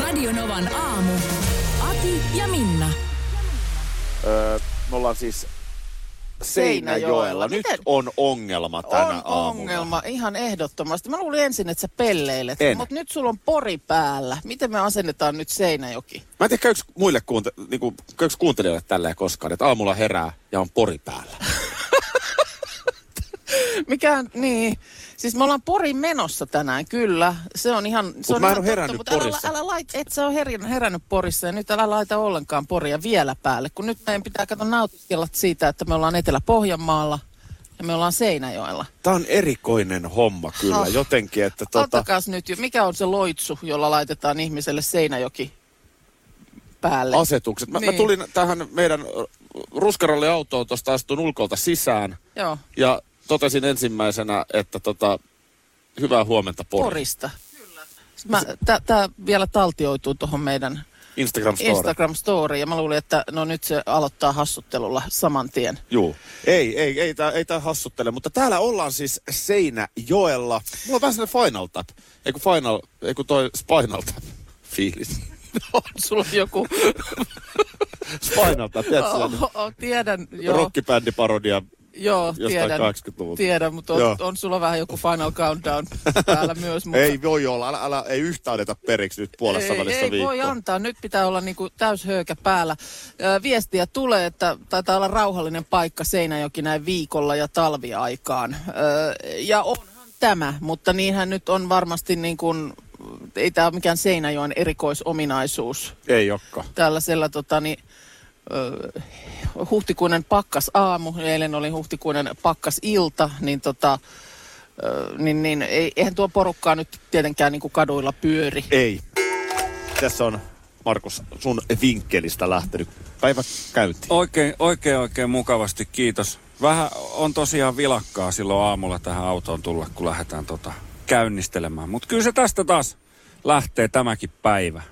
Radionovan aamu. Ati ja Minna. Öö, me ollaan siis Seinäjoella. Nyt Miten- on ongelma tänä on aamulla. ongelma, ihan ehdottomasti. Mä luulin ensin, että sä pelleilet, En. mutta nyt sulla on pori päällä. Miten me asennetaan nyt Seinäjoki? Mä en tiedä, käykö muille kuunte- niinku, käykö kuuntelijoille tälleen koskaan, että aamulla herää ja on pori päällä. Mikä, niin, siis me ollaan Porin menossa tänään, kyllä. Se on ihan, se on mä en ihan herännyt mutta älä, Porissa. älä, lait, et sä ole herännyt, herännyt Porissa ja nyt älä laita ollenkaan Poria vielä päälle, kun nyt meidän pitää katsoa nautiskella siitä, että me ollaan Etelä-Pohjanmaalla ja me ollaan Seinäjoella. Tää on erikoinen homma kyllä, Ah. jotenkin, että tota, Ottakas nyt jo, mikä on se loitsu, jolla laitetaan ihmiselle Seinäjoki päälle? asetukset. Mä, niin. mä tulin tähän meidän ruskaralliautoon, tuosta astun ulkolta sisään Joo, ja totesin ensimmäisenä, että tota, hyvää huomenta Pori. Porista. Mä, Tämä vielä taltioituu tuohon meidän Instagram story. Instagram story ja mä luulin, että no nyt se aloittaa hassuttelulla saman tien. Juu. Ei, ei, ei tää, ei tää hassuttele, mutta täällä ollaan siis Seinäjoella. Mulla on vähän sellainen Final Tap, ei kun Final, ei kun toi Spinal Tap fiilis. On sulla joku, Spinal Tap, tiedätkö oh, oh, tiedän, joo, rockibändiparodia joo tiedän, 80-luvulta. tiedän, mutta on, Joo. on, sulla vähän joku Final Countdown päällä myös. Mutta Ei voi olla, älä, älä, ei yhtään anneta periksi nyt puolessa ei, välissä ei viikkoa. voi antaa, nyt pitää olla niinku täyshöykä päällä. Ö, Viestiä tulee, että taitaa olla rauhallinen paikka Seinäjoki näin viikolla ja talviaikaan. Ö, Ja onhan tämä, mutta niinhän nyt on varmasti niin kuin, ei tämä ole mikään Seinäjoen erikoisominaisuus Ei olekaan. tällaisella tota, niin, huhtikuinen pakkas aamu, eilen oli huhtikuinen pakkas ilta, niin tota, niin, niin ei, eihän tuo porukkaa nyt tietenkään niin kuin kaduilla pyöri. Ei. Tässä on Markus sun vinkkelistä lähtenyt päivä käyntiin. Oikein, oikein, oikein mukavasti, kiitos. Vähän on tosiaan vilakkaa silloin aamulla tähän autoon tulla, kun lähdetään tota käynnistelemään. Mutta kyllä se tästä taas lähtee tämäkin päivä.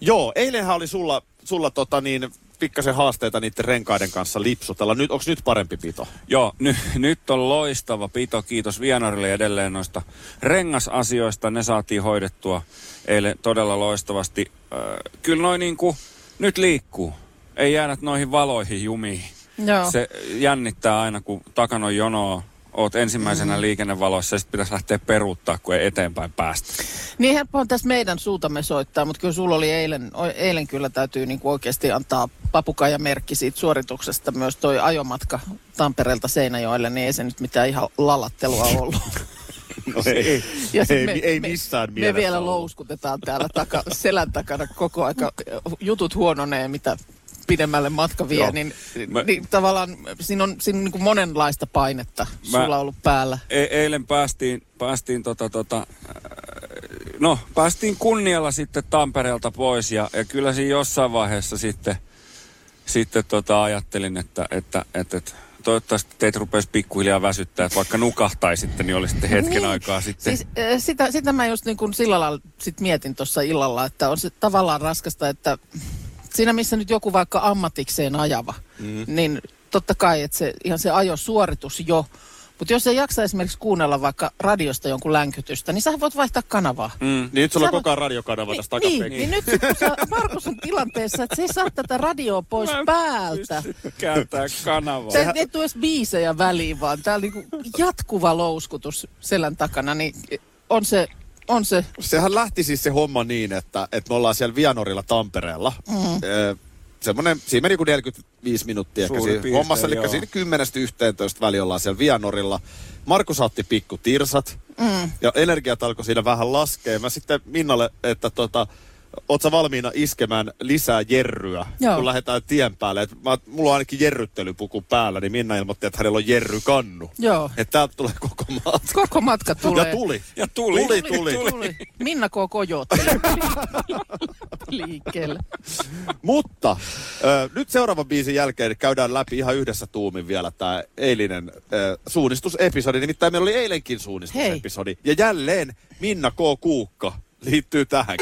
Joo, eilenhän oli sulla, sulla tota niin, pikkasen haasteita niiden renkaiden kanssa lipsutella. Nyt, onko nyt parempi pito? Joo, ny, nyt on loistava pito. Kiitos Vianarille edelleen noista rengasasioista. Ne saatiin hoidettua eilen todella loistavasti. Öö, kyllä noin niin kuin, nyt liikkuu. Ei jäädä noihin valoihin jumiin. Joo. Se jännittää aina, kun takana on jonoa, oot ensimmäisenä mm. liikennevaloissa ja sitten pitäisi lähteä peruuttaa, kun ei eteenpäin päästä. Niin helppo on tässä meidän suutamme soittaa, mutta kyllä sulla oli eilen, eilen kyllä täytyy niinku oikeasti antaa papukaija merkki siitä suorituksesta. Myös toi ajomatka Tampereelta Seinäjoelle, niin ei se nyt mitään ihan lalattelua ollut. No ei, Ja ei, ei missään me, me vielä ollut. louskutetaan täällä taka, selän takana koko aika. Jutut huononee, mitä pidemmälle matka vie, Joo. niin, Mä- niin tavallaan siinä on, siinä on niin kuin monenlaista painetta sulla ollut päällä. E- eilen päästiin, päästiin tota, tota, äh, no, päästiin kunnialla sitten Tampereelta pois ja, ja kyllä siinä jossain vaiheessa sitten, sitten tota, ajattelin, että, että, että, että toivottavasti teitä rupesi pikkuhiljaa väsyttää, että vaikka nukahtaisitte, niin olisitte hetken Niin. aikaa sitten. Siis, äh, sitä, sitä mä just niin kuin sillä lailla sit mietin tuossa illalla, että on se tavallaan raskasta, että siinä missä nyt joku vaikka ammatikseen ajava, mm. niin totta kai, että se, ihan se ajosuoritus jo. Mutta jos ei jaksa esimerkiksi kuunnella vaikka radiosta jonkun länkytystä, niin sä voit vaihtaa kanavaa. Mm. Niin nyt sulla Sä on voit- koko ajan radiokanava tässä niin, niin nyt kun sä, Markus on tilanteessa, että se ei saa tätä radioa pois päältä. Kääntää kanavaa. Tämä ei tule edes biisejä väliin, vaan tämä on niinku jatkuva louskutus selän takana, niin on se, on se Sehän lähti siis se homma niin, että, että me ollaan siellä Vianorilla Tampereella. Mm. Öö, semmoinen, siinä meni joku 45 minuuttia ehkä siinä piirtein, hommassa, eli siinä 10-11 väli ollaan siellä Vianorilla. Markus otti pikku tirsat mm. ja energiat alkoi siinä vähän laskea. Mä sitten Minnalle, että tota, sä valmiina iskemään lisää jerryä, Joo. kun lähdetään tien päälle. Et mä, mulla on ainakin jerryttelypuku päällä, niin Minna ilmoitti, että hänellä on jerrykannu. Joo. Että täältä tulee koko matka. Koko matka tulee. Ja tuli. Ja tuli. Tuli, tuli. tuli. Minna K. Kojotti. liikkeelle. Mutta ö, nyt seuraavan biisin jälkeen käydään läpi ihan yhdessä tuumin vielä tämä eilinen ö, suunnistusepisodi. Nimittäin meillä oli eilenkin suunnistusepisodi. Ja jälleen Minna K. Kuukka liittyy tähän.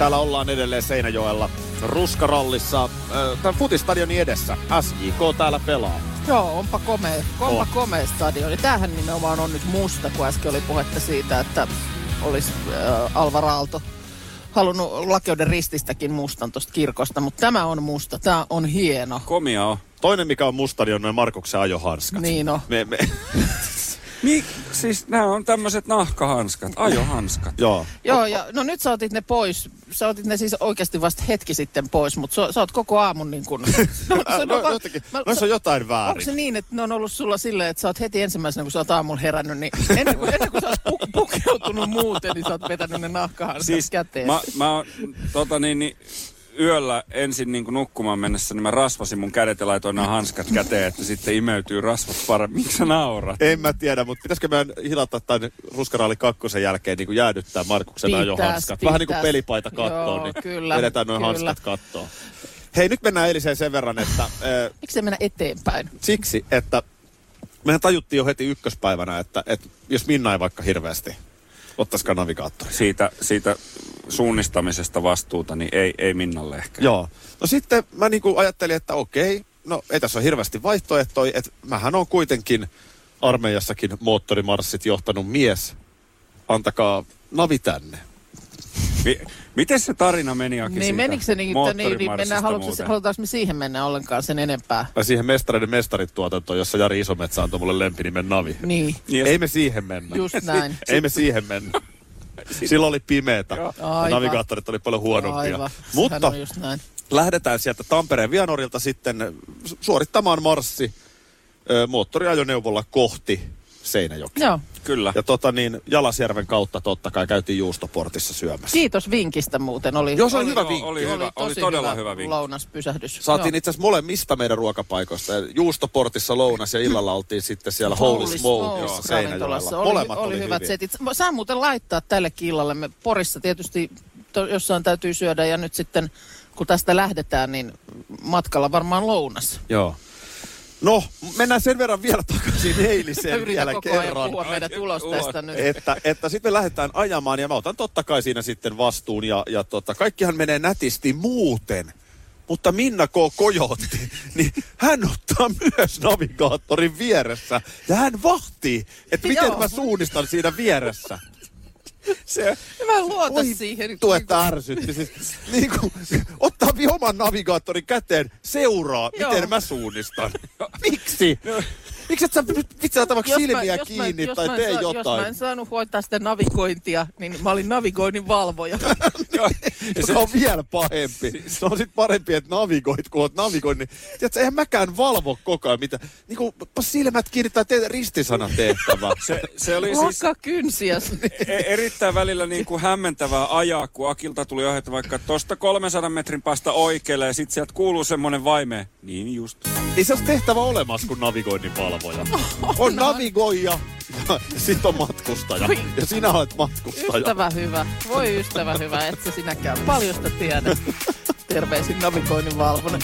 Täällä ollaan edelleen Seinäjoella Ruskarallissa, tämän futistadionin edessä. SJK täällä pelaa. Joo, onpa komea, onpa On. komea stadioni. Tämähän nimenomaan on nyt musta, kun äsken oli puhetta siitä, että olisi äh, Alvar Aalto halunnut lakeuden rististäkin mustan tuosta kirkosta, mutta tämä on musta, tämä on hieno. Komia on. Toinen, mikä on musta, niin on noin Markuksen ajohanskat. Niin on. Me, me, Mik, siis nämä on tämmöiset nahkahanskat, ajohanskat. joo. Joo, ja no nyt sä otit ne pois. Sä otit ne siis oikeasti vasta hetki sitten pois, mutta sä, sä oot koko aamun niin kuin... No, Äh, no, jotenkin, noissa on jotain Onko väärin. se niin, että ne on ollut sulla silleen, että sä oot heti ensimmäisenä, kun sä oot aamulla herännyt, niin ennen kuin, ennen kuin sä oot pu- pukeutunut muuten, niin sä oot vetänyt ne nahkahanskat Siis käteen. mä, mä oon, tota niin, niin, yöllä ensin niin kuin nukkumaan mennessä, niin mä rasvasin mun kädet ja laitoin nämä hanskat käteen, että sitten imeytyy rasvat paremmin. Miksi sä naurat? En mä tiedä, mutta pitäisikö meidän hilata tämän Ruskaraali kakkosen jälkeen niin kuin jäädyttää Markuksen Pitäis, ajohanskat. Vähän niin kuin pitäis. pelipaita kattoon, Joo, niin kyllä, vedetään noin hanskat kattoon. Hei, nyt mennään eiliseen sen verran, että äh, Miksi se mennä eteenpäin? siksi, että mehän tajuttiin jo heti ykköspäivänä, että, että jos Minna ei vaikka hirveästi ottaisikaan navigaattori. Siitä, siitä suunnistamisesta vastuuta, niin ei, ei Minnalle ehkä. Joo. No sitten mä niin kuin ajattelin, että okei, no ei tässä ole hirveästi vaihtoehtoja, että mähän on kuitenkin armeijassakin moottorimarssit johtanut mies. Antakaa navi tänne. Mi- miten se tarina meni, Aki, Niin siitä menikö se niin, että niin, niin mennään, halutaanko me siihen mennä ollenkaan sen enempää? Vai siihen mestareiden mestarit tuotantoon, jossa Jari Isometsä antoi mulle lempinimen Navi. Niin, Niin, Ei me siihen mennä. just näin. Ei me siihen mennä. Silloin oli pimeetä. Ja navigaattorit oli paljon huonompia. Aivan, Mutta on just näin. lähdetään sieltä Tampereen Vianorilta sitten su- suorittamaan marssi ö, moottoriajoneuvolla kohti Seinäjokea. Joo, Kyllä. Ja tota niin, Jalasjärven kautta totta kai käytiin juustoportissa syömässä. kiitos vinkistä muuten. Oli, Joo, se on oli, hyvä vinkki. Oli, hyvä, oli tosi todella hyvä vinkki. lounaspysähdys. Saatiin itse asiassa molemmista meidän ruokapaikoista. Juustoportissa lounas ja illalla oltiin sitten siellä Holy, Smokeissa Smoke Seinäjoella. Oli, Molemmat oli, oli, hyvät hyviä. setit. Saa muuten laittaa tälle illalle. Me Porissa tietysti to, jossain täytyy syödä ja nyt sitten kun tästä lähdetään, niin matkalla varmaan lounas. Joo. No, mennään sen verran vielä takaisin eiliseen Yritän vielä koko ajan kerran. puhua meidän tulos Ulos. tästä nyt. Että, että sitten me lähdetään ajamaan ja mä otan totta kai siinä sitten vastuun ja, ja tota, kaikkihan menee nätisti muuten. Mutta Minna K. Kojotti, niin hän ottaa myös navigaattorin vieressä ja hän vahtii, että miten Joo. mä suunnistan siinä vieressä. Se, Mä en luota Oi siihen. vittu, että ärsytti. Siis, niin kuin, ottaa oman navigaattorin käteen, seuraa, Joo. miten mä suunnistan. Miksi? Miksi et sä vitsi ota vaikka silmiä jos kiinni jos tai mä en tee saa- Jos mä jotain? en saanut hoitaa sitä navigointia, niin mä olin navigoinnin valvoja. ja Se on vielä pahempi. Se on sit parempi, että navigoit, kun oot navigoin. Niin, tiedätkö, eihän mäkään valvo koko ajan mitä. Niin kuin silmät kiinni tai teet ristisana tehtävä. se, se oli siis Lakka kynsiä. e- erittäin välillä niin kuin hämmentävää ajaa, kun Akilta tuli ohjata vaikka tuosta 300 metrin päästä oikealle ja sitten sieltä kuuluu semmoinen vaime. Niin just. Ei se ole tehtävä olemassa kuin navigoinnin valvoja. On navigoija ja sit on matkustaja. Ja sinä olet matkustaja. Ystävä hyvä. Voi ystävä hyvä, et sä sinäkään paljosta tiedä. Terveisin navigoinnin valvonnan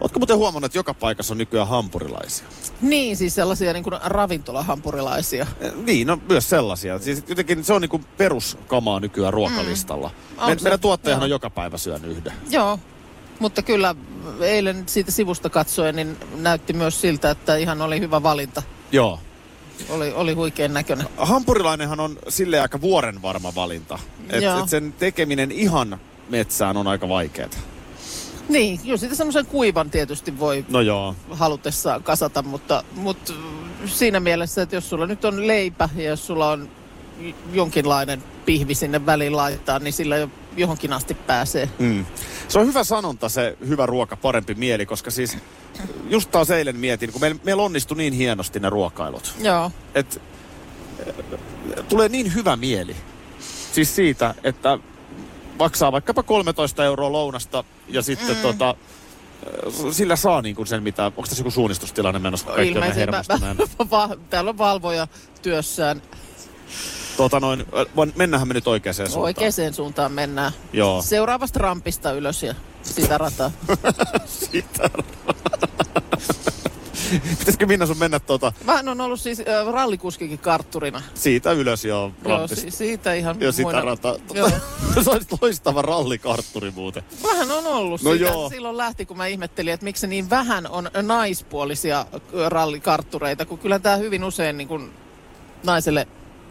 Ootko muuten huomannut, että joka paikassa on nykyään hampurilaisia? Niin, siis sellaisia niin kuin ravintolahampurilaisia. Eh, Niin, no myös sellaisia. Siis jotenkin se on niinku peruskamaa nykyään ruokalistalla. Mm. On Me, meidän tuottajahan joo. on joka päivä syönyt yhden. Joo, mutta kyllä eilen siitä sivusta katsoen, niin näytti myös siltä, että ihan oli hyvä valinta. Joo. Oli, oli huikean näköinen. Hampurilainenhan on silleen aika vuoren varma valinta. Et, Joo. et sen tekeminen ihan metsään on aika vaikeaa. Niin, jo sitä semmoisen kuivan tietysti voi No joo. halutessaan kasata, mutta, mutta siinä mielessä, että jos sulla nyt on leipä ja jos sulla on jonkinlainen pihvi sinne väliin laittaa, niin sillä jo johonkin asti pääsee. Mm. Se on hyvä sanonta se hyvä ruoka, parempi mieli, koska siis just taas eilen mietin, kun meillä, meillä onnistui niin hienosti ne ruokailut. Joo, Et, äh, tulee niin hyvä mieli. Siis siitä, että maksaa vaikkapa 13 euroa lounasta ja sitten mm. tota, äh, sillä saa niin kuin sen, mitä... Onko tässä joku suunnistustilanne menossa, ilmeisesti. Täällä on valvoja työssään. Tota noin, äh, mennäänhän me nyt oikeaan suuntaan. Oikeaan suuntaan mennään. Joo. Seuraavasta rampista ylös ja sitä rataa. Sitä Pitäisikö Minna sun mennä tuota... Vähän on ollut siis äh, rallikuskikin kartturina. Siitä ylös joo, Joo, si- siitä ihan Ja sitä rata. Joo. Se olisi loistava rallikartturi muuten. Vähän on ollut No sitä. joo. Silloin lähti, kun mä ihmettelin, että miksi niin vähän on naispuolisia rallikarttureita, kun kyllä tämä hyvin usein niin kun naiselle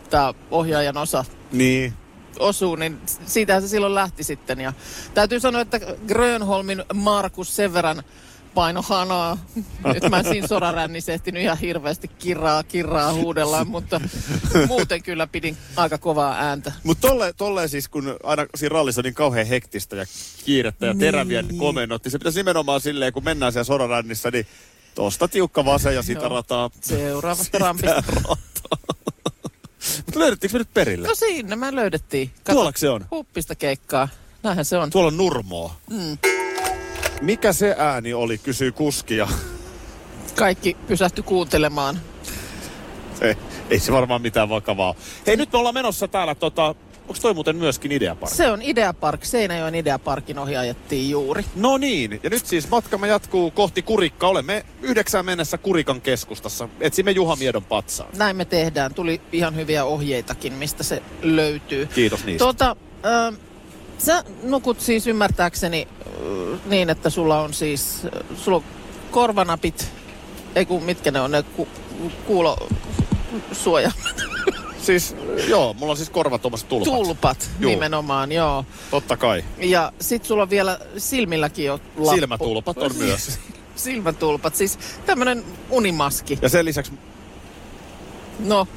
tämä ohjaajan osa Niin. osuu, niin siitähän se silloin lähti sitten. Ja täytyy sanoa, että Grönholmin Markus sen verran paino hanaa. Nyt mä en siinä sorarännissä ehtinyt ihan hirveästi kirraa, kirraa huudella, mutta muuten kyllä pidin aika kovaa ääntä. Mutta tolle, tolle siis, kun aina siinä rallissa on niin kauhean hektistä ja kiirettä ja Niin. teräviä niin. komennot, niin se pitäisi nimenomaan silleen, kun mennään siellä sorarännissä, niin tosta tiukka vasen ja sitä Joo. rataa. Seuraavasta rampista. rataa. Mutta löydettiinkö me nyt perille? No siinä me löydettiin. Tuollako se on? Huppista keikkaa. Näinhän se on. Tuolla on Nurmoa. Mm. Mikä se ääni oli, kysyy kuskia. Kaikki pysähtyi kuuntelemaan. Se, ei se varmaan mitään vakavaa. Hei, nyt me ollaan menossa täällä, tota, onko toi muuten myöskin Ideapark? Se on Ideapark. Seinäjoen Ideaparkin ohi ajettiin juuri. No niin, ja nyt siis matkamme jatkuu kohti Kurikkaa. Olemme yhdeksään mennessä Kurikan keskustassa. Etsimme Juha Miedon patsaan. Näin me tehdään. Tuli ihan hyviä ohjeitakin, mistä se löytyy. Kiitos niistä. Tota, äh, sä nukut siis ymmärtääkseni äh, niin, että sulla on siis, äh, sulla on korvanapit, ei kun mitkä ne on, ne ku, kuulo, suoja, Siis, joo, mulla on siis korvatomat tulpat. tulpat Juu. nimenomaan, joo. Totta kai. Ja sit sulla on vielä silmilläkin jo lappu. Silmätulpat on myös. Silmätulpat, siis tämmönen unimaski. Ja sen lisäksi No,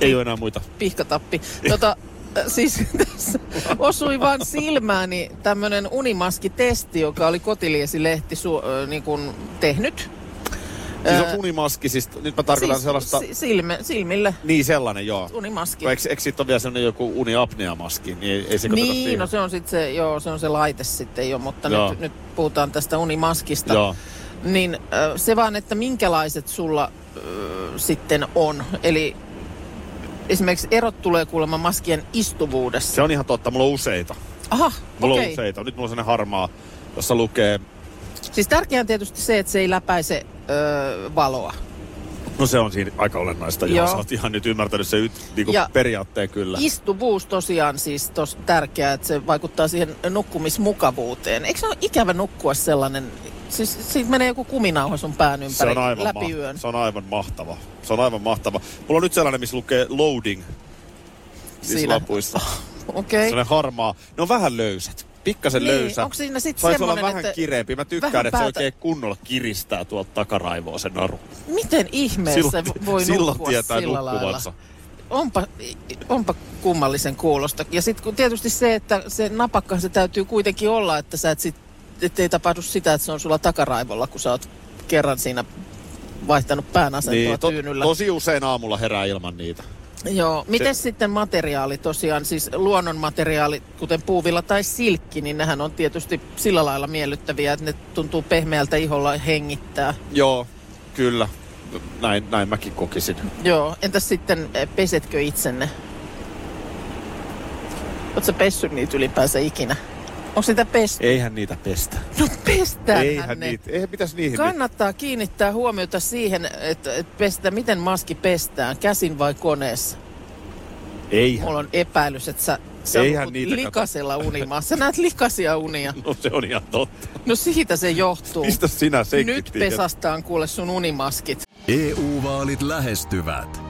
ei ole enää muita. pihkatappi. Tota, siis tässä osui vaan silmääni tämmönen unimaskitesti, joka oli Kotiliesi-lehti su, äh, niin kuin tehnyt. Siis on unimaski, siis nyt mä tarkoitan siis sellaista... si- silme, silmille Niin sellainen, joo. unimaski. Eikö, eikö sitten ole vielä sellainen joku uniapneamaski, niin ei, ei sekoiteta Niin, siihen. no se on sitten se, joo, se on se laite sitten jo, mutta Joo. nyt, nyt puhutaan tästä unimaskista. Joo. Niin se vaan, että minkälaiset sulla äh, sitten on. Eli esimerkiksi erot tulee kuulemma maskien istuvuudessa. Se on ihan totta, mulla on useita. Aha, Mulla okei. on useita. Nyt mulla on sellainen harmaa, jossa lukee... Siis tärkeää on tietysti se, että se ei läpäise öö, valoa. No se on siinä aika olennaista. Joo. Joo. Sä oot ihan nyt ymmärtänyt sen yt, niinku Ja- periaatteen kyllä. Istuvuus tosiaan siis tos tärkeää, että se vaikuttaa siihen nukkumismukavuuteen. Eikö se ole ikävä nukkua sellainen, siis siitä menee joku kuminauha sun pään se ympäri on aivan, läpi ma- yön. se on aivan mahtava. Se on aivan mahtava. Mulla on nyt sellainen, missä lukee loading. Siis Siinä. Okei. Sellainen harmaa. Ne on vähän löysät. Pikkasen Niin, löysä. onko siinä sit Saisi olla vähän että kireempi. Mä tykkään, vähän että se päätä- oikein kunnolla kiristää tuolta takaraivoa sen naru. Miten ihmeessä Silloin, voi silloin nukkua tietää sillä lailla? nukkuvansa. Onpa, onpa kummallisen kuulosta. Ja sitten tietysti se, että se napakka se täytyy kuitenkin olla, että sä et sit, ettei tapahdu sitä, että se on sulla takaraivolla, kun sä oot kerran siinä vaihtanut pään asentoa Niin, to, tyynyllä. tosi usein aamulla herää ilman niitä. Joo. Miten sitten materiaali tosiaan, siis luonnon materiaali, kuten puuvilla tai silkki, niin nehän on tietysti sillä lailla miellyttäviä, että ne tuntuu pehmeältä iholla hengittää. Joo, kyllä. Näin, näin mäkin kokisin. Joo, entäs sitten eh, pesetkö itsenne? Oletko pessyt niitä ylipäänsä ikinä? Onko niitä pesty? Eihän niitä pestä. No pestään Eihän ne. niitä. Eihän pitäisi niihin. Kannattaa kiinnittää huomiota siihen, että, että pestä, miten maski pestään, käsin vai koneessa. Eihän. Mulla on epäilys, että sä, sä Eihän niitä kato. likasella unimaa. Sä näet likaisia unia. No se on ihan totta. No siitä se johtuu. Mistä sinä Nyt pesastaan kuule sun unimaskit. EU-vaalit lähestyvät.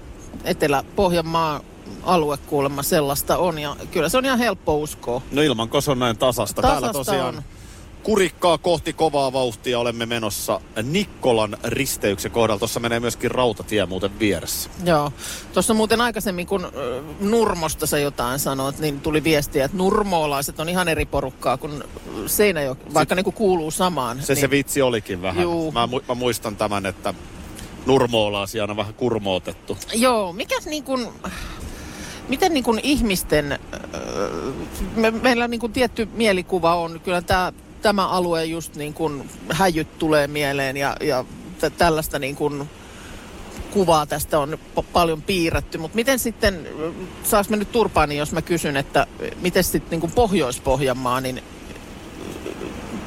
Etelä-Pohjanmaa alue kuulemma sellaista on ja kyllä se on ihan helppo uskoa. No ilman on näin tasasta. Täällä Tasasta tosiaan on. kurikkaa kohti kovaa vauhtia olemme menossa Nikkolan risteyksen kohdalla. Tuossa menee myöskin rautatie muuten vieressä. Joo. Tuossa muuten aikaisemmin, kun Nurmosta sä jotain sanoit, niin tuli viestiä, että nurmoolaiset on ihan eri porukkaa kuin Seinäjoki, vaikka niin kuin kuuluu samaan. Se niin, se vitsi olikin vähän. Juu. Mä, mu- mä muistan tämän, että nurmoolaisia on vähän kurmootettu. Joo, mikäs niin kuin, miten niin kuin ihmisten, me, meillä niin kuin tietty mielikuva on, kyllä tämä, tämä alue just niin kuin häjyt tulee mieleen ja, ja t- tällaista niin kuin kuvaa tästä on p- paljon piirretty, mutta miten sitten, saas mä nyt turpaani, jos mä kysyn, että miten sitten niin Pohjois-Pohjanmaa, niin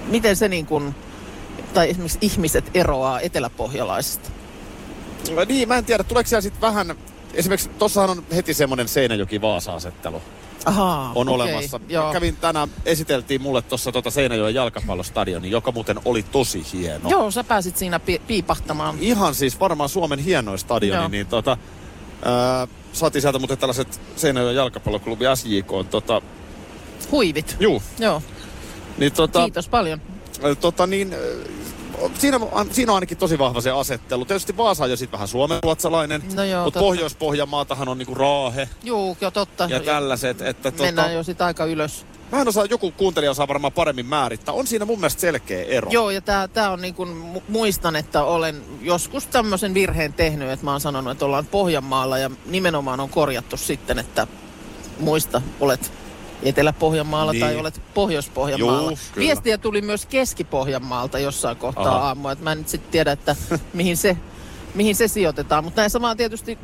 miten se niin kuin, tai esimerkiksi ihmiset eroaa eteläpohjalaisista? Niin, mä en tiedä, tuleeko siellä sitten vähän... Esimerkiksi tossahan on heti semmoinen Seinäjoki-Vaasa-asettelu. Ahaa, on okei, olemassa. Joo. Kävin tänään, esiteltiin mulle tuossa tota Seinäjoen jalkapallostadioni, joka muuten oli tosi hieno. Joo, sä pääsit siinä pi- piipahtamaan. Ihan siis varmaan Suomen hienoin stadioni, Joo. niin tota, ää, saatiin sieltä muuten tällaiset Seinäjoen jalkapalloklubi SJK, tota, Huivit. juu, Joo, niin tota, kiitos paljon. tota niin, siinä, on- siinä on ainakin tosi vahva se asettelu. Tietysti Vaasa on jo sitten vähän suomenruotsalainen, No joo, mutta. Pohjois-Pohjanmaatahan on niinku Raahe Juu, joo totta. ja tällaiset. Että Mennään tota, jo sit aika ylös. Mä en osaa, joku kuuntelija osaa varmaan paremmin määrittää. On siinä mun mielestä selkeä ero. Joo, ja tää, tää on niin kuin, mu- muistan, että olen joskus tämmöisen virheen tehnyt, että mä oon sanonut, että ollaan Pohjanmaalla ja nimenomaan on korjattu sitten, että muista, olet Etelä-Pohjanmaalla Niin. tai olet Pohjois-Pohjanmaalla. Juu, kyllä. Viestiä tuli myös Keski-Pohjanmaalta jossain kohtaa Aha. aamua, että mä en nyt sitten tiedä, että mihin se, mihin se sijoitetaan. Mutta näin samaan tietysti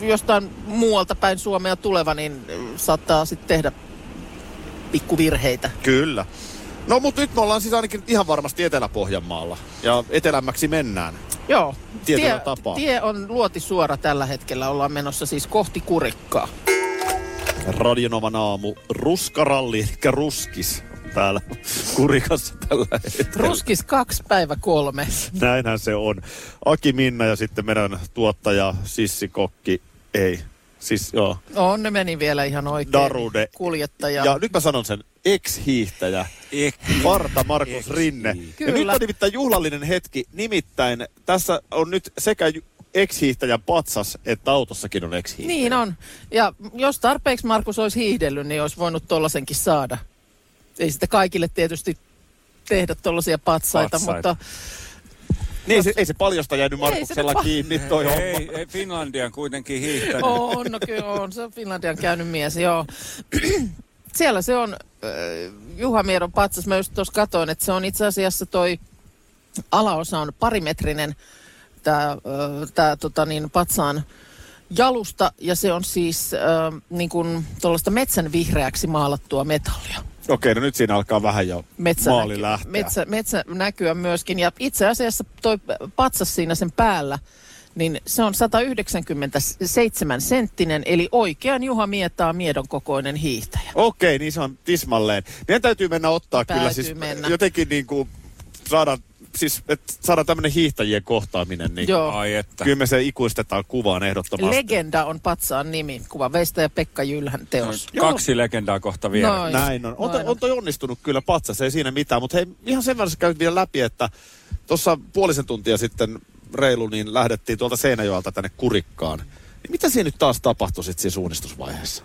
jostain muualta päin Suomea tuleva, niin saattaa sitten tehdä pikkuvirheitä. Kyllä. No mutta nyt me ollaan siis ainakin ihan varmasti Etelä-Pohjanmaalla. Ja etelämmäksi mennään. Joo. Tietyllä tie, tapaa. tie on luoti suora tällä hetkellä. Ollaan menossa siis kohti kurikkaa. Radionovan aamu ruskaralli, eli ruskis täällä kurikassa tällä hetkellä. Ruskis kaksi päivä kolme. Näinhän se on. Aki Minna ja sitten meidän tuottaja Sissi Kokki. Ei. Siis joo. On, ne meni vielä ihan oikein. Darude. Kuljettaja. Ja nyt mä sanon sen ex-hiihtäjä. Varta Markus Rinne. Ja Kyllä. nyt on nimittäin juhlallinen hetki. Nimittäin tässä on nyt sekä ex-hiihtäjän patsas, että autossakin on ex-hiihtäjä. Niin on. Ja jos tarpeeksi Markus olisi hiihdellyt, niin olisi voinut tollasenkin saada. Ei sitä kaikille tietysti tehdä tollaisia patsaita, Patsaita. mutta Niin, se, ei se paljosta jäänyt Ei se Markuksella kiinni toi homma. Ei, ei Finlandian kuitenkin hiihtänyt. on, no kyllä on. Se on Finlandian käynyt mies, joo. Siellä se on äh, Juha Miedon patsas. Mä just tuossa katoin, että se on itse asiassa toi alaosa on parimetrinen tämä tää, tota niin, patsaan jalusta ja se on siis äh, niin kuin tuollaista metsän vihreäksi maalattua metallia. Okei, no nyt siinä alkaa vähän jo Metsä, maali näky- lähteä. metsä, metsä näkyä myöskin. Ja itse asiassa toi patsas siinä sen päällä, niin se on 197 senttinen, eli oikean Juha Mietaa miedon kokoinen hiihtäjä. Okei, niin se on tismalleen. Meidän täytyy mennä ottaa Täytyy kyllä siis mennä. jotenkin niin kuin saada, siis että saada tämmöinen hiihtäjien kohtaaminen, niin Joo. Ai että. kyllä me se ikuistetaan kuvaan ehdottomasti. Legenda on patsaan nimi, kuva Veistä ja Pekka Jylhän teos. Kaksi legendaa kohta vielä. Noin. Näin on. On, Noin to, on toi onnistunut kyllä patsas, ei siinä mitään. Mutta hei, ihan sen verran käyn vielä läpi, että tuossa puolisen tuntia sitten reilu, niin lähdettiin tuolta Seinäjoelta tänne Kurikkaan. Niin mitä siinä nyt taas tapahtui sitten siinä suunnistusvaiheessa?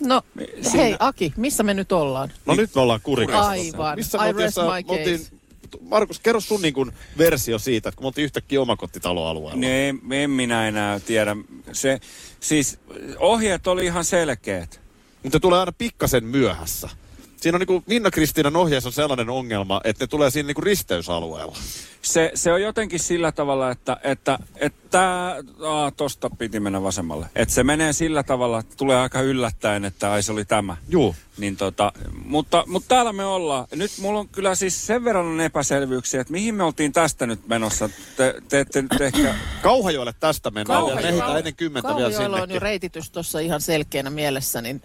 No, siinä- hei Aki, missä me nyt ollaan? No nyt me ollaan Kurikassa. Aivan. Missä I me rest my me oltiin, case. Markus, kerro sun niin kuin versio siitä, että kun me oltiin yhtäkkiä omakotitaloalueella. Ne, en, minä enää tiedä. Se, siis ohjeet oli ihan selkeät. Mutta tulee aina pikkasen myöhässä. Siinä on niin kuin Minna Kristiinan ohjeessa on sellainen ongelma, että ne tulee siinä niin kuin risteysalueella. Se, se on jotenkin sillä tavalla, että, että, että aa, tosta piti mennä vasemmalle. Että se menee sillä tavalla, että tulee aika yllättäen, että ai se oli tämä. Juu. Niin tota, mutta, mutta täällä me ollaan. Nyt mulla on kyllä siis sen verran on epäselvyyksiä, että mihin me oltiin tästä nyt menossa. Te, te ette nyt ehkä... Kauhajoelle tästä mennään ja Kauhajoella- ehditään ennen kymmentä vielä Kauhajoella on jo sinnekin. reititys tuossa ihan selkeänä mielessä, niin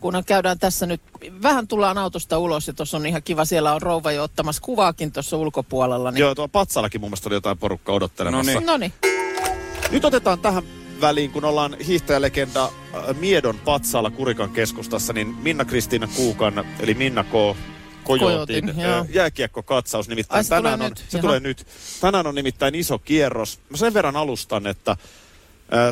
kun käydään tässä nyt, vähän tullaan autosta ulos ja tuossa on ihan kiva, siellä on rouva jo ottamassa kuvaakin tuossa ulkopuolella. Niin... Joo, tuo Patsallakin mun mielestä oli jotain porukkaa odottelemassa. No niin. No niin, Nyt otetaan tähän väliin, kun ollaan hiihtäjälegenda äh, Miedon Patsaalla Kurikan keskustassa, niin Minna Kristiina Kuukan, eli Minna K. Kojotin, Kojotin, äh, jääkiekkokatsaus. Nimittäin Ai, se tulee tänään on, nyt, se jaha. tulee nyt. Tänään on nimittäin iso kierros. Mä sen verran alustan, että äh,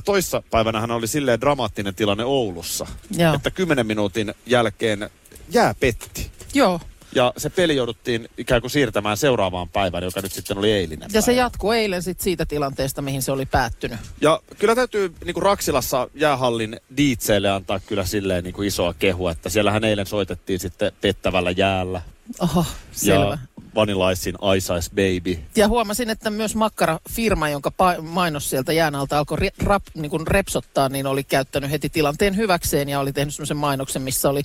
toissa päivänä oli silleen dramaattinen tilanne Oulussa, Joo. että 10 minuutin jälkeen jää petti. joo. Ja se peli jouduttiin ikään kuin siirtämään seuraavaan päivään, joka nyt sitten oli eilinen Ja se päivä. jatkuu eilen sit siitä tilanteesta, mihin se oli päättynyt. Ja kyllä täytyy niin kuin Raksilassa jäähallin DJlle antaa kyllä silleen niin kuin isoa kehua, että siellähän eilen soitettiin sitten pettävällä jäällä. Oho, selvä. Ja Vanilla Icein Ice Ice Baby. Ja huomasin, että myös makkarafirma, jonka pa- mainos sieltä jään alta alkoi ri- rap, niin kuin repsottaa, niin oli käyttänyt heti tilanteen hyväkseen ja oli tehnyt semmoisen mainoksen, missä oli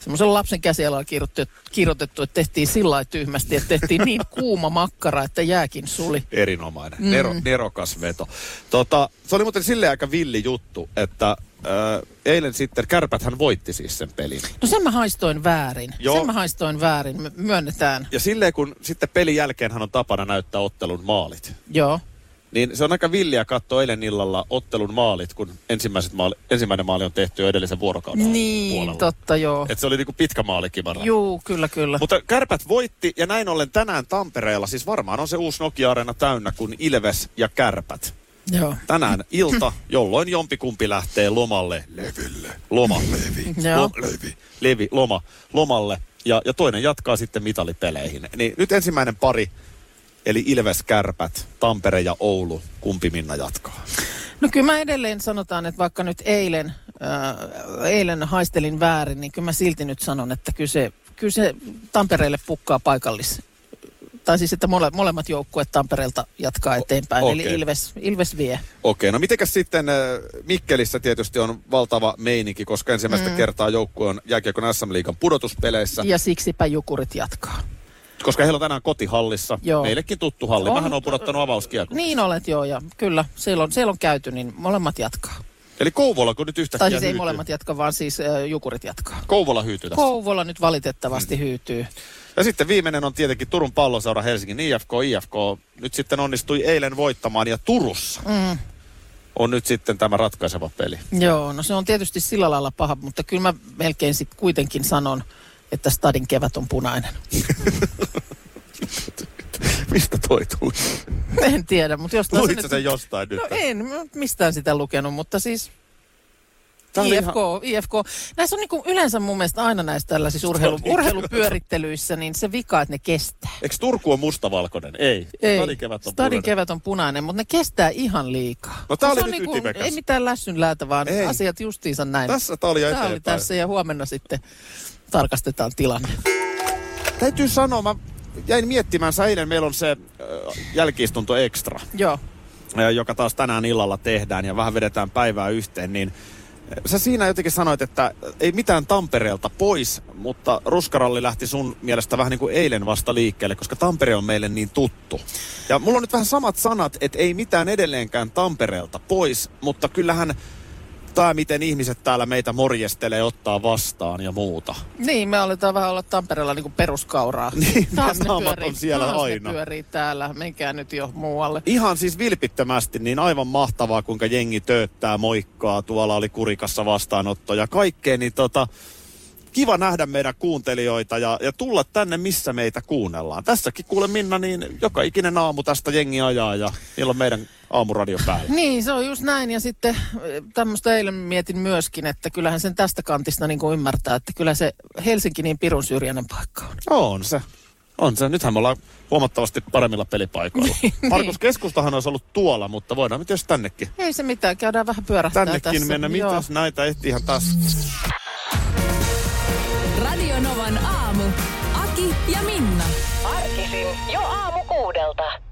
semmoisen lapsen käsialalla kirjoitettu, kirjoitettu, että tehtiin sillä lailla tyhmästi, että tehtiin niin kuuma makkara, että jääkin suli. Erinomainen. Mm. Nero, nerokas veto. Tota, se oli muuten silleen aika villi juttu, että äh, eilen sitten Kärpäthän voitti siis sen pelin. No sen mä haistoin väärin. Joo. Sen mä haistoin väärin, me- myönnetään. Ja silleen kun sitten pelin jälkeen hän on tapana näyttää ottelun maalit. Joo. Niin se on aika villiä katsoa eilen illalla ottelun maalit, kun ensimmäiset maali, ensimmäinen maali on tehty jo edellisen vuorokauden Niin, puolella. totta joo. Et se oli niinku pitkä maalikimara. Juu, kyllä, kyllä. Mutta Kärpät voitti ja näin ollen tänään Tampereella, siis varmaan on se uusi Nokia-areena täynnä kuin Ilves ja Kärpät. Joo. Tänään ilta, jolloin jompikumpi lähtee lomalle. Leville. Loma. Levi. Joo. levi. Levi. Loma. Lomalle. Ja, ja toinen jatkaa sitten mitalipeleihin. Niin nyt ensimmäinen pari, eli Ilves Kärpät, Tampere ja Oulu. Kumpi Minna jatkaa? No kyllä mä edelleen sanotaan, että vaikka nyt eilen, äh, eilen haistelin väärin, niin kyllä mä silti nyt sanon, että kyllä se, kyllä se Tampereelle pukkaa paikallis. Tai siis, että mole, molemmat joukkueet Tampereelta jatkaa eteenpäin, okei. eli Ilves, Ilves vie. Okei, no mitenkäs sitten äh, Mikkelissä tietysti on valtava meininki, koska ensimmäistä mm. kertaa joukkue on jääkiekon SM-liigan pudotuspeleissä. Ja siksipä Jukurit jatkaa. Koska heillä on tänään kotihallissa. Joo. Meillekin tuttu halli. On- Mähän on pudottanut avauskiekon. Niin olet joo, ja kyllä, siellä on, siellä on käyty, niin molemmat jatkaa. Eli Kouvola, kun nyt yhtäkkiä Tai siis ei hyytyy. molemmat jatkaa, vaan siis äh, Jukurit jatkaa. Kouvola hyytyy tästä. Kouvola nyt valitettavasti hyytyy. Ja sitten viimeinen on tietenkin Turun palloseura Helsingin IFK. IFK nyt sitten onnistui eilen voittamaan ja Turussa Mm. on nyt sitten tämä ratkaiseva peli. Joo, no se on tietysti sillä lailla paha, mutta kyllä mä melkein sitten kuitenkin sanon, että Stadin kevät on punainen. Mistä toi tuli? En tiedä, mutta jostain se Luitko nyt... sen jostain nyt? No en mistään sitä lukenut, mutta siis Tää oli IFK, IFK. Näissä on niinku yleensä mun mielestä aina näissä tällaisissa urheilu, Stadin urheilupyörittelyissä, niin se vika, että ne kestää. Eikö Turku on mustavalkoinen? Ei. Ei, Stadin kevät on Stadin punainen. kevät on punainen, mutta ne kestää ihan liikaa. No tää Se oli on nyt niinku, ytimekäs. Ei mitään lässynläätä, vaan Ei. asiat justiinsa näin. Tässä tää oli Tää oli tässä ja huomenna sitten tarkastetaan tilanne. Täytyy sanoa, mä jäin miettimään, sä eilen meillä on se äh, jälkiistunto extra. Joo. Äh, joka taas tänään illalla tehdään ja vähän vedetään päivää yhteen, niin sä siinä jotenkin sanoit, että ei mitään Tampereelta pois, mutta Ruskaralli lähti sun mielestä vähän niin kuin eilen vasta liikkeelle, koska Tampere on meille niin tuttu. Ja mulla on nyt vähän samat sanat, että ei mitään edelleenkään Tampereelta pois, mutta kyllähän tämä, miten ihmiset täällä meitä morjestelee, ottaa vastaan ja muuta. Niin, me aletaan vähän olla Tampereella niin kuin peruskauraa. Niin, taas ne pyörii, on siellä taas aina. Ne pyörii täällä, menkää nyt jo muualle. Ihan siis vilpittömästi, niin aivan mahtavaa, kuinka jengi tööttää, moikkaa. Tuolla oli Kurikassa vastaanotto ja kaikkea, niin tota, kiva nähdä meidän kuuntelijoita ja, ja tulla tänne, missä meitä kuunnellaan. Tässäkin kuule Minna, niin joka ikinen aamu tästä jengi ajaa ja niillä on meidän aamuradio päällä. Niin, se on just näin. Ja sitten tämmöistä eilen mietin myöskin, että kyllähän sen tästä kantista niin kuin ymmärtää, että kyllä se Helsinki niin pirun syrjäinen paikka on. On se. On se. Nythän me ollaan huomattavasti paremmilla pelipaikoilla. Markus Keskustahan olisi ollut tuolla, mutta voidaan nyt jos tännekin. Ei se mitään, käydään vähän pyörähtää Tännekin tässä. mennä. Joo. Mitäs näitä ehti ihan taas. Radio Novan aamu. Aki ja Minna. Arkisin jo aamu kuudelta.